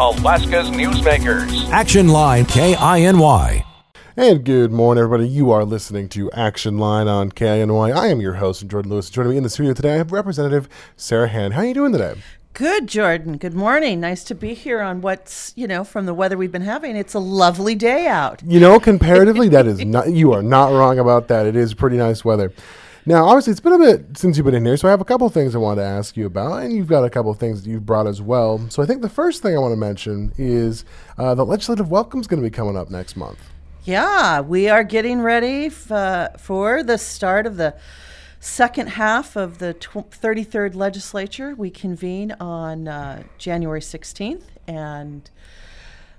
Alaska's newsmakers. Action Line KINY. And good morning, everybody. You are listening to Action Line on KINY. I am your host, Jordan Lewis. Joining me in the studio today, I have Representative Sara Hannan. How are you doing today? Good, Jordan. Good morning. Nice to be here on what's, you know, from the weather we've been having. It's a lovely day out. You know, comparatively, that is not, you are not wrong about that. It is pretty nice weather. Now, obviously, it's been a bit since you've been in here, so I have a couple things I want to ask you about, and you've got a couple things that you've brought as well. So I think the first thing I want to mention is uh, the legislative welcome is going to be coming up next month. Yeah, we are getting ready f- uh, for the start of the second half of the tw- 33rd legislature. We convene on uh, January 16th, and,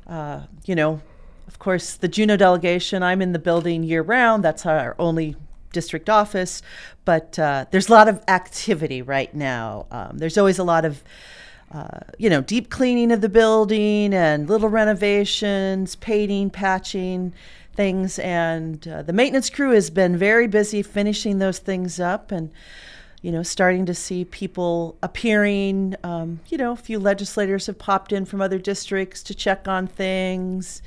uh, you know, of course, the Juneau delegation, I'm in the building year round. That's our only district office, but uh, there's a lot of activity right now. Um, there's always a lot of uh, you know, deep cleaning of the building and little renovations, painting, patching things. And uh, the maintenance crew has been very busy finishing those things up and, you know, starting to see people appearing. Um, you know, a few legislators have popped in from other districts to check on things.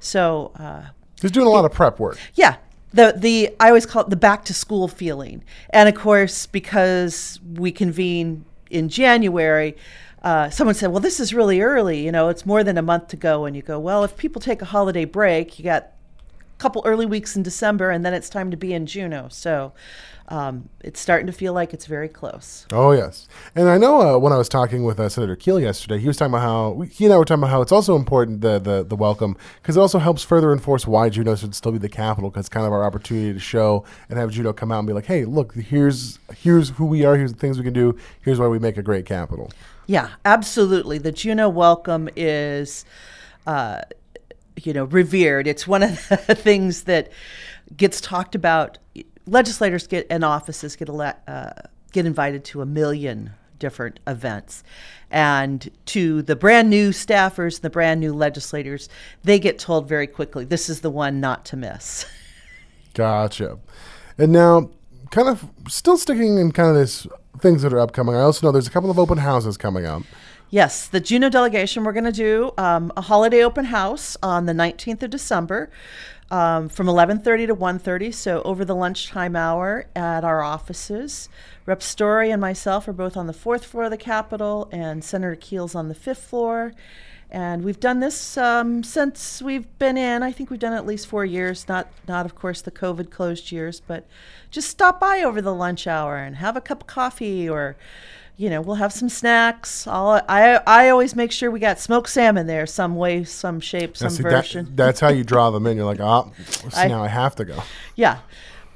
So, uh, He's doing a lot of prep work. yeah. The, the I always call it the back to school feeling. And of course, because we convene in January, uh, someone said, well, this is really early. You know, it's more than a month to go. And you go, well, if people take a holiday break, you got couple early weeks in December, and then it's time to be in Juneau. So um, it's starting to feel like it's very close. Oh yes, and I know uh, when I was talking with uh, Senator Kiehl yesterday, he was talking about how we, he and I were talking about how it's also important the the, the welcome because it also helps further enforce why Juneau should still be the capital because it's kind of our opportunity to show and have Juneau come out and be like, hey, look, here's here's who we are, here's the things we can do, here's why we make a great capital. Yeah, absolutely. The Juneau welcome is, uh, you know, revered. It's one of the things that gets talked about. Legislators get and offices get ele- uh, get invited to a million different events, and to the brand new staffers, and the brand new legislators, they get told very quickly, "This is the one not to miss." Gotcha. And now, kind of still sticking in kind of this things that are upcoming. I also know there's a couple of open houses coming up. Yes, the Juneau delegation, we're going to do um, a holiday open house on the 19th of December um, from 11.30 to 1.30, so over the lunchtime hour at our offices. Rep. Story and myself are both on the fourth floor of the Capitol, and Senator Kiehl's on the fifth floor. And we've done this um, since we've been in. I think we've done at least four years. Not, not of course, the COVID closed years, but just stop by over the lunch hour and have a cup of coffee, or, you know, we'll have some snacks. I'll, I, I always make sure we got smoked salmon there, some way, some shape, some see, that- version. that's how you draw them in. You're like, ah, see, I- now I have to go. Yeah.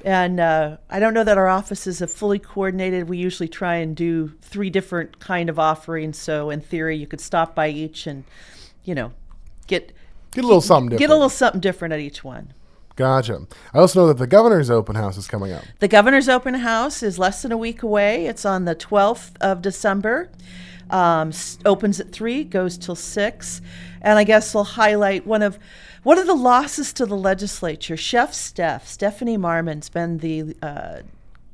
And uh, I don't know that our offices have fully coordinated. We usually try and do three different kind of offerings. So in theory, you could stop by each and, you know, get Get a little something different. get a little something different at each one. Gotcha. I also know that the governor's open house is coming up. The governor's open house is less than a week away. It's on the 12th of December. Um, opens at three, goes till six, and I guess we'll highlight one of one of the losses to the legislature. Chef Steph Stephanie Marmon's been the uh,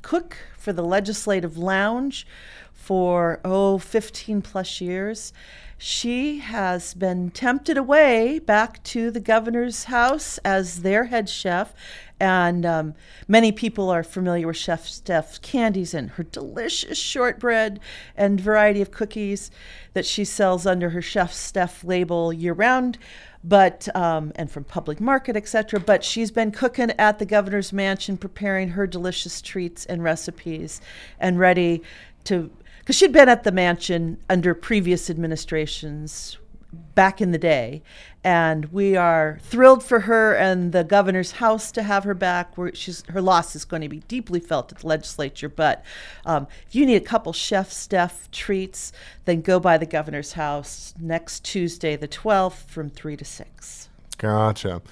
cook for the Legislative Lounge for oh 15 plus years. She has been tempted away back to the governor's house as their head chef, and um, many people are familiar with Chef Steph's candies and her delicious shortbread and variety of cookies that she sells under her Chef Steph label year round but um, and from public market etc but she's been cooking at the governor's mansion preparing her delicious treats and recipes and ready to because she'd been at the mansion under previous administrations back in the day and we are thrilled for her and the governor's house to have her back. We're, she's, her loss is going to be deeply felt at the legislature but um, if you need a couple chef steph treats then go by the governor's house next tuesday the 12th from 3 to 6 Gotcha.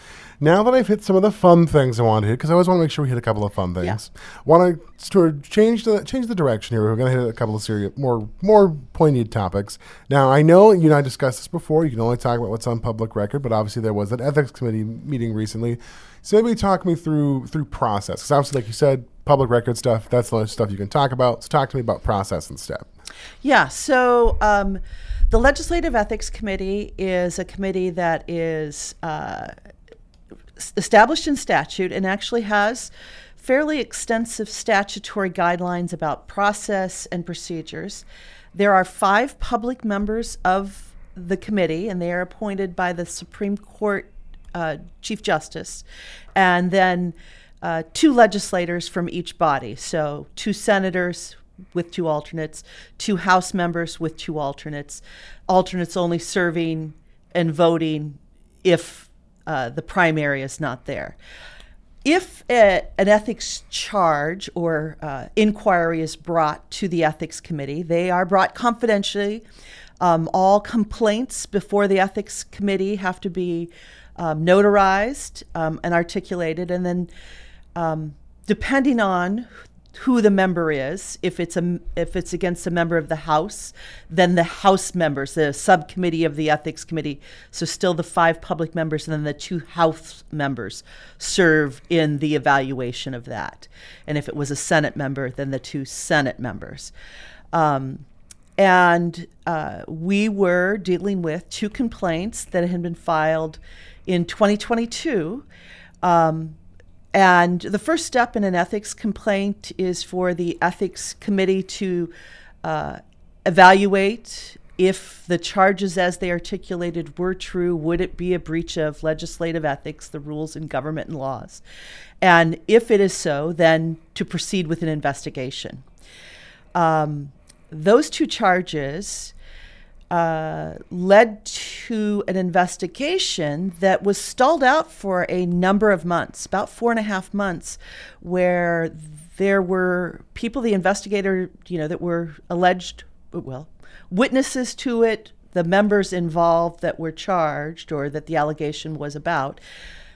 Now that I've hit some of the fun things I want to hit, because I always want to make sure we hit a couple of fun things. Yeah. Want to sort of change the change the direction here. We're going to hit a couple of serious, more more poignant topics. Now I know you and I discussed this before. You can only talk about what's on public record, but obviously there was an ethics committee meeting recently. So maybe talk me through through process, because obviously, like you said, public record stuff. That's the stuff you can talk about. So talk to me about process and step. Yeah. So um, the Legislative Ethics Committee is a committee that is uh, established in statute and actually has fairly extensive statutory guidelines about process and procedures. There are five public members of the committee, and they are appointed by the Supreme Court uh, Chief Justice, and then uh, two legislators from each body. So, two senators with two alternates, two House members with two alternates, alternates only serving and voting if uh, the primary is not there. If a, an ethics charge or uh, inquiry is brought to the ethics committee, they are brought confidentially. Um, all complaints before the ethics committee have to be um, notarized um, and articulated, and then um, depending on who the member is. If it's a if it's against a member of the House, then the House members, the subcommittee of the Ethics Committee, so still the five public members, and then the two House members serve in the evaluation of that. And if it was a Senate member, then the two Senate members. Um, and uh, we were dealing with two complaints that had been filed in 2022. Um, and the first step in an ethics complaint is for the ethics committee to uh, evaluate if the charges as they articulated were true, would it be a breach of legislative ethics, the rules in government and laws? And if it is so, then to proceed with an investigation. Um, those two charges uh, led to an investigation that was stalled out for a number of months, about four and a half months, where there were people, the investigator, you know, that were alleged, well, witnesses to it, the members involved that were charged or that the allegation was about,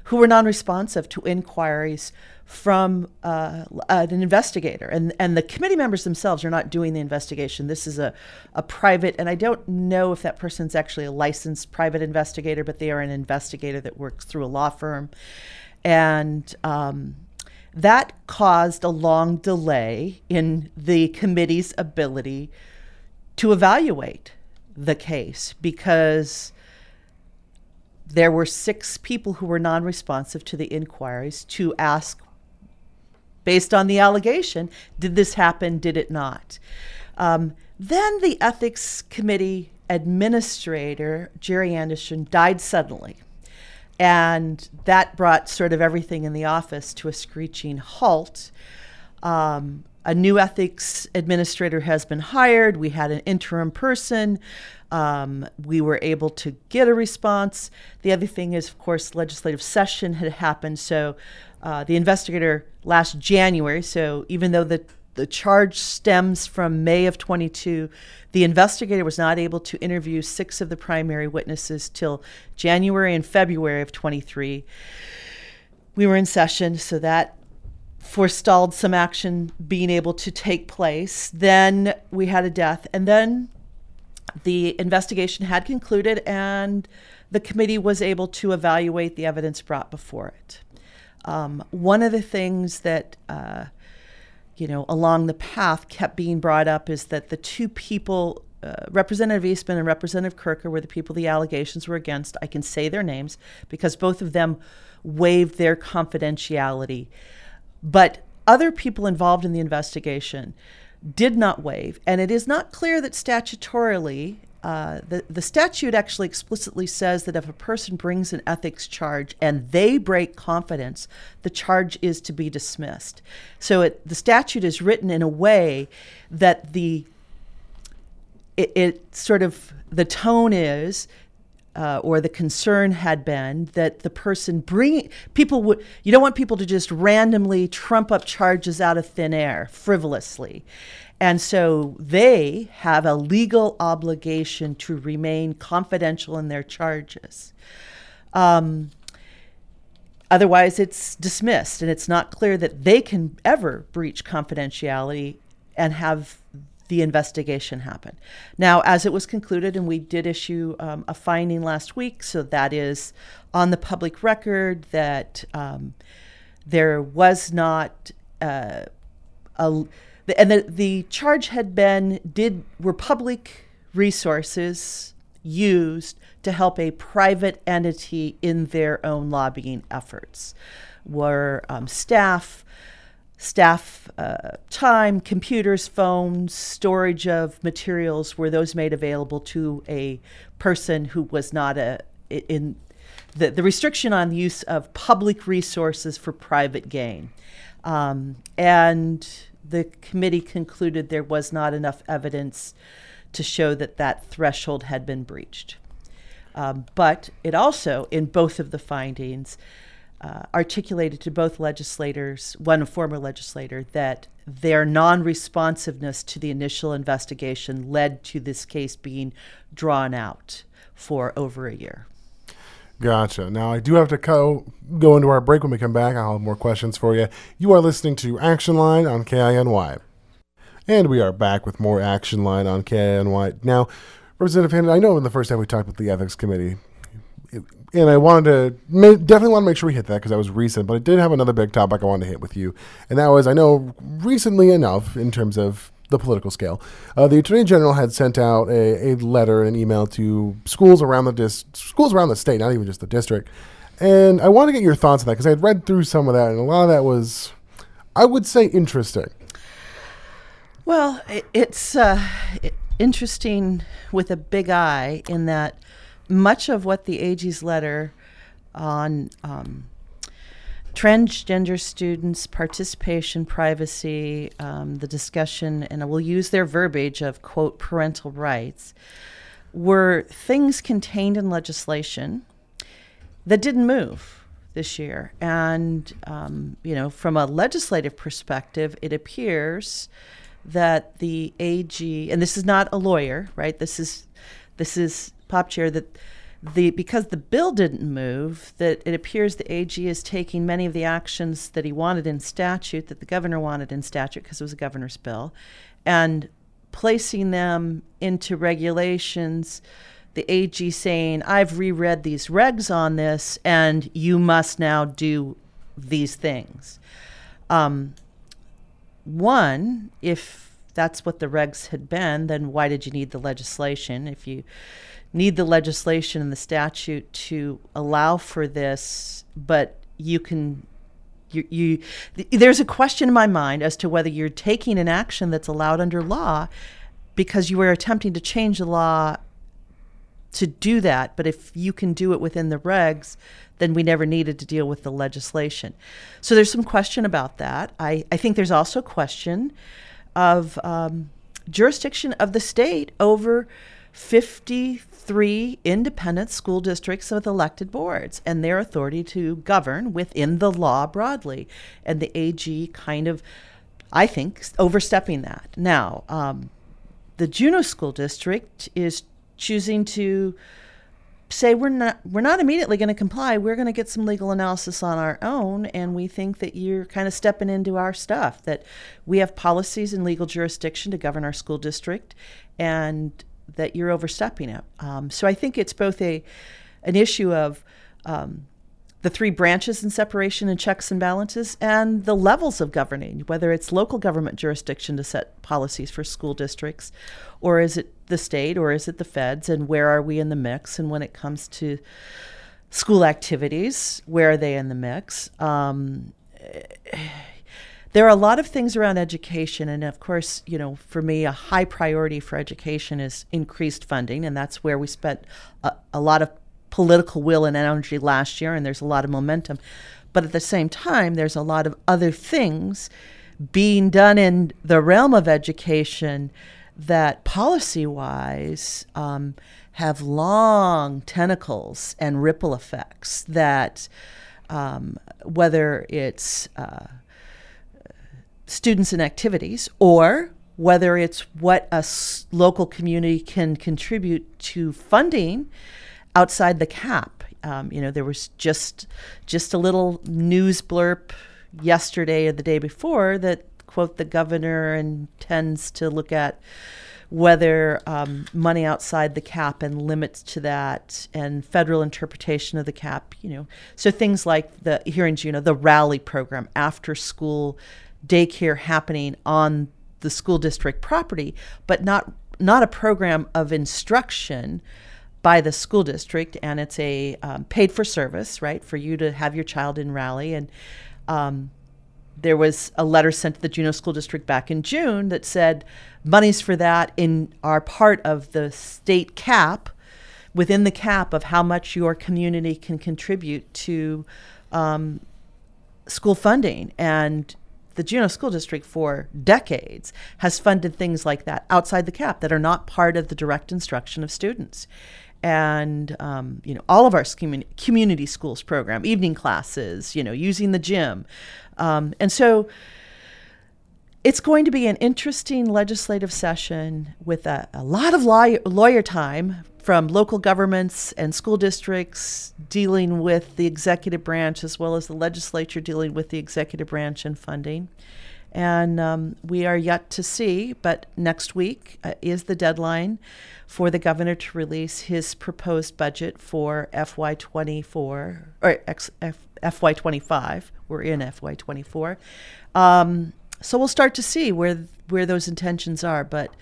who were non responsive to inquiries from uh, an investigator. And, and the committee members themselves are not doing the investigation. This is a, a private, and I don't know if that person's actually a licensed private investigator, but they are an investigator that works through a law firm. And um, that caused a long delay in the committee's ability to evaluate the case because there were six people who were non responsive to the inquiries to ask, based on the allegation, did this happen, did it not? Um, then the ethics committee administrator, Jerry Anderson, died suddenly. And that brought sort of everything in the office to a screeching halt. Um, a new ethics administrator has been hired. We had an interim person. Um, we were able to get a response. The other thing is, of course, legislative session had happened. So uh, the investigator last January, so even though the the charge stems from May of 22. The investigator was not able to interview six of the primary witnesses till January and February of 23. We were in session, so that forestalled some action being able to take place. Then we had a death, and then the investigation had concluded, and the committee was able to evaluate the evidence brought before it. Um, one of the things that uh, you know, along the path kept being brought up is that the two people, uh, Representative Eastman and Representative Kurka, were the people the allegations were against. I can say their names because both of them waived their confidentiality. But other people involved in the investigation did not waive, and it is not clear that statutorily uh, the, the statute actually explicitly says that if a person brings an ethics charge and they break confidence, the charge is to be dismissed. So it, the statute is written in a way that the it, it sort of the tone is uh, or the concern had been that the person bringing people would you don't want people to just randomly trump up charges out of thin air frivolously. And so they have a legal obligation to remain confidential in their charges. Um, otherwise it's dismissed and it's not clear that they can ever breach confidentiality and have the investigation happen. Now, as it was concluded, and we did issue um, a finding last week, so that is on the public record that um, there was not uh, a and the, the charge had been did were public resources used to help a private entity in their own lobbying efforts. Were um, staff, staff uh, time, computers, phones, storage of materials, were those made available to a person who was not a in the, the restriction on the use of public resources for private gain. Um, and the committee concluded there was not enough evidence to show that that threshold had been breached. Um, but it also, in both of the findings, uh, articulated to both legislators, one former legislator, that their non responsiveness to the initial investigation led to this case being drawn out for over a year. Gotcha. Now, I do have to go, go into our break when we come back. I'll have more questions for you. You are listening to Action Line on KINY. And we are back with more Action Line on KINY. Now, Representative Hannan, I know in the first time we talked with the Ethics Committee, and I wanted to definitely want to make sure we hit that because that was recent, but I did have another big topic I wanted to hit with you. And that was, I know recently enough in terms of the political scale. Uh, the attorney general had sent out a, a letter, an email to schools around the dis- schools around the state, not even just the district. And I want to get your thoughts on that because I had read through some of that, and a lot of that was, I would say, interesting. Well, it's uh, interesting with a big I in that much of what the AG's letter on um, transgender students' participation, privacy, um, the discussion, and I will use their verbiage of, quote, parental rights, were things contained in legislation that didn't move this year. And, um, you know, from a legislative perspective, it appears that the AG, and this is not a lawyer, right? This is, this is pop chair that the because the bill didn't move, that it appears the AG is taking many of the actions that he wanted in statute, that the governor wanted in statute because it was a governor's bill, and placing them into regulations. The AG saying, I've reread these regs on this, and you must now do these things. Um, one, if that's what the regs had been, then why did you need the legislation? If you need the legislation and the statute to allow for this, but you can you, you th- there's a question in my mind as to whether you're taking an action that's allowed under law because you are attempting to change the law to do that. But if you can do it within the regs then we never needed to deal with the legislation. So there's some question about that. I, I think there's also a question of um, jurisdiction of the state over 53 independent school districts with elected boards and their authority to govern within the law broadly. And the AG kind of, I think, overstepping that. Now, um, the Juneau School District is choosing to say we're not we're not immediately going to comply we're going to get some legal analysis on our own and we think that you're kind of stepping into our stuff that we have policies and legal jurisdiction to govern our school district and that you're overstepping it. Um, so I think it's both a an issue of um, the three branches in separation and checks and balances, and the levels of governing, whether it's local government jurisdiction to set policies for school districts, or is it the state, or is it the feds, and where are we in the mix? And when it comes to school activities, where are they in the mix? Um, there are a lot of things around education and of course you know for me a high priority for education is increased funding and that's where we spent a, a, lot of political will and energy last year and there's a lot of momentum. But at the same time there's a lot of other things being done in the realm of education that policy wise um, have long tentacles and ripple effects that um, whether it's uh, students and activities, or whether it's what a local community can contribute to funding outside the cap. Um, you know, there was just just a little news blurb yesterday or the day before that quote the governor intends to look at whether um, money outside the cap and limits to that and federal interpretation of the cap you know so things like the here in know the rally program after school daycare happening on the school district property, but not not a program of instruction by the school district, and it's a um, paid for service, right, for you to have your child in rally. And um, there was a letter sent to the Juneau School District back in June that said monies for that in are part of the state cap, within the cap of how much your community can contribute to um, school funding. And the Juneau School District for decades has funded things like that outside the cap that are not part of the direct instruction of students. And um, you know all of our community schools program, evening classes, you know, using the gym, um, and so it's going to be an interesting legislative session with a, a lot of lawyer, lawyer time from local governments and school districts dealing with the executive branch as well as the legislature dealing with the executive branch and funding. And um, we are yet to see, but next week uh, is the deadline for the governor to release his proposed budget for FY24 or X, F, FY25. We're in FY24. Um, so we'll start to see where where those intentions are, but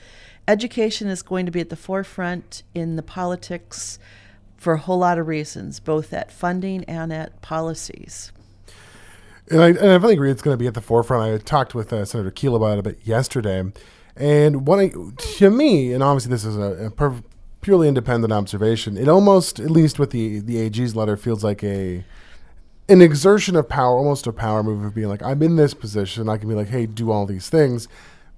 education is going to be at the forefront in the politics for a whole lot of reasons, both at funding and at policies. And I, and I agree it's going to be at the forefront. I talked with uh, Senator Kiehl about it a bit yesterday. And what I, to me, and obviously this is a, a per, purely independent observation, it almost, at least with the, the AG's letter, feels like a an exertion of power, almost a power move of being like, I'm in this position. I can be like, hey, do all these things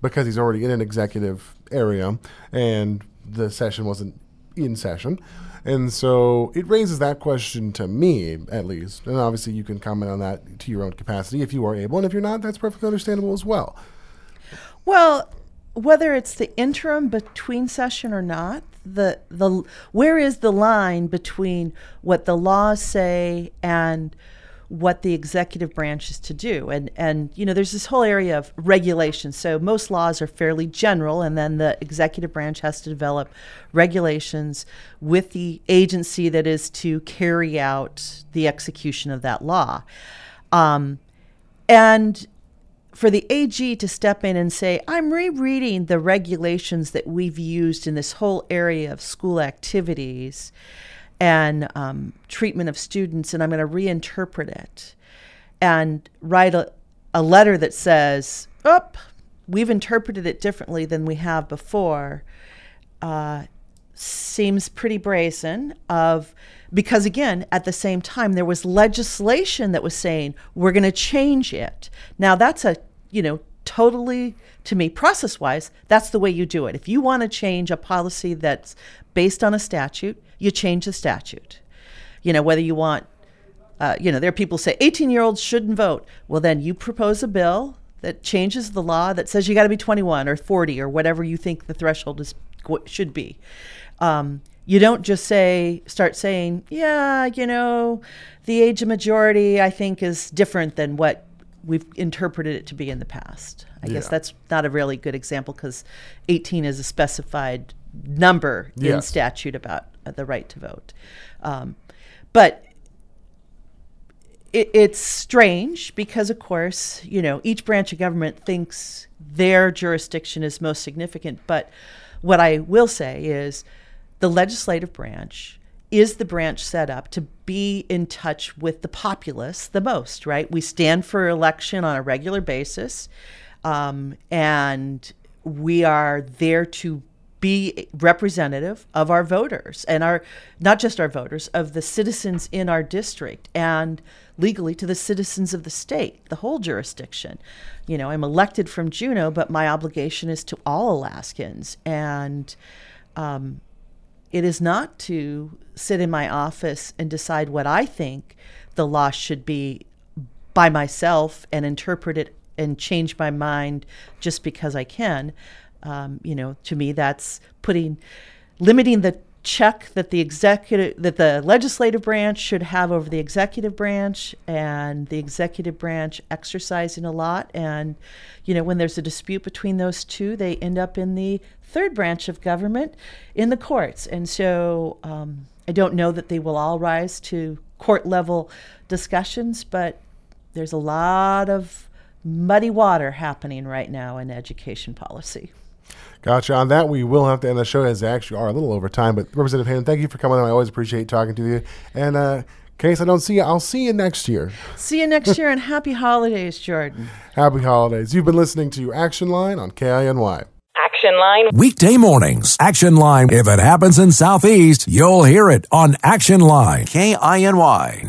because he's already in an executive area and the session wasn't in session. And so it raises that question to me, at least. And obviously, you can comment on that to your own capacity if you are able. And if you're not, that's perfectly understandable as well. Well, whether it's the interim between session or not, the the where is the line between what the laws say and what the executive branch is to do. And and you know, there's this whole area of regulation. So most laws are fairly general, and then the executive branch has to develop regulations with the agency that is to carry out the execution of that law. Um, and for the AG to step in and say, I'm rereading the regulations that we've used in this whole area of school activities and um, treatment of students, and I'm going to reinterpret it and write a, a letter that says, "Oh, we've interpreted it differently than we have before," uh, seems pretty brazen. Of because again, at the same time, there was legislation that was saying we're going to change it. Now that's a you know totally to me process wise that's the way you do it if you want to change a policy that's based on a statute you change the statute. You know, whether you want, uh, you know, there are people say 18 year olds shouldn't vote. Well, then you propose a bill that changes the law that says you got to be 21 or 40 or whatever you think the threshold is should be. Um, you don't just say start saying, yeah, you know, the age of majority I think is different than what we've interpreted it to be in the past. I yeah. guess that's not a really good example because 18 is a specified number yes. in statute about uh, the right to vote. Um, but it, it's strange because, of course, you know, each branch of government thinks their jurisdiction is most significant. But what I will say is the legislative branch is the branch set up to be in touch with the populace the most, right? We stand for election on a regular basis, um, and we are there to be representative of our voters and our not just our voters of the citizens in our district and legally to the citizens of the state the whole jurisdiction. You know i'm elected from juneau but my obligation is to all alaskans. And um, it is not to sit in my office and decide what i think the law should be by myself and interpret it and change my mind just because i can um, you know, to me, that's putting limiting the check that the executive that the legislative branch should have over the executive branch and the executive branch exercising a lot. And you know when there's a dispute between those two they end up in the third branch of government in the courts. And so um, i don't know that they will all rise to court level discussions but there's a lot of muddy water happening right now in education policy Gotcha. On that, we will have to end the show as actually are a little over time. But Representative Hannan, thank you for coming on. I always appreciate talking to you. And uh, case I don't see you, I'll see you next year. See you next year and happy holidays, Jordan. Happy holidays. You've been listening to Action Line on KINY. Action Line. Weekday mornings. Action Line. If it happens in Southeast, you'll hear it on Action Line. K I N Y.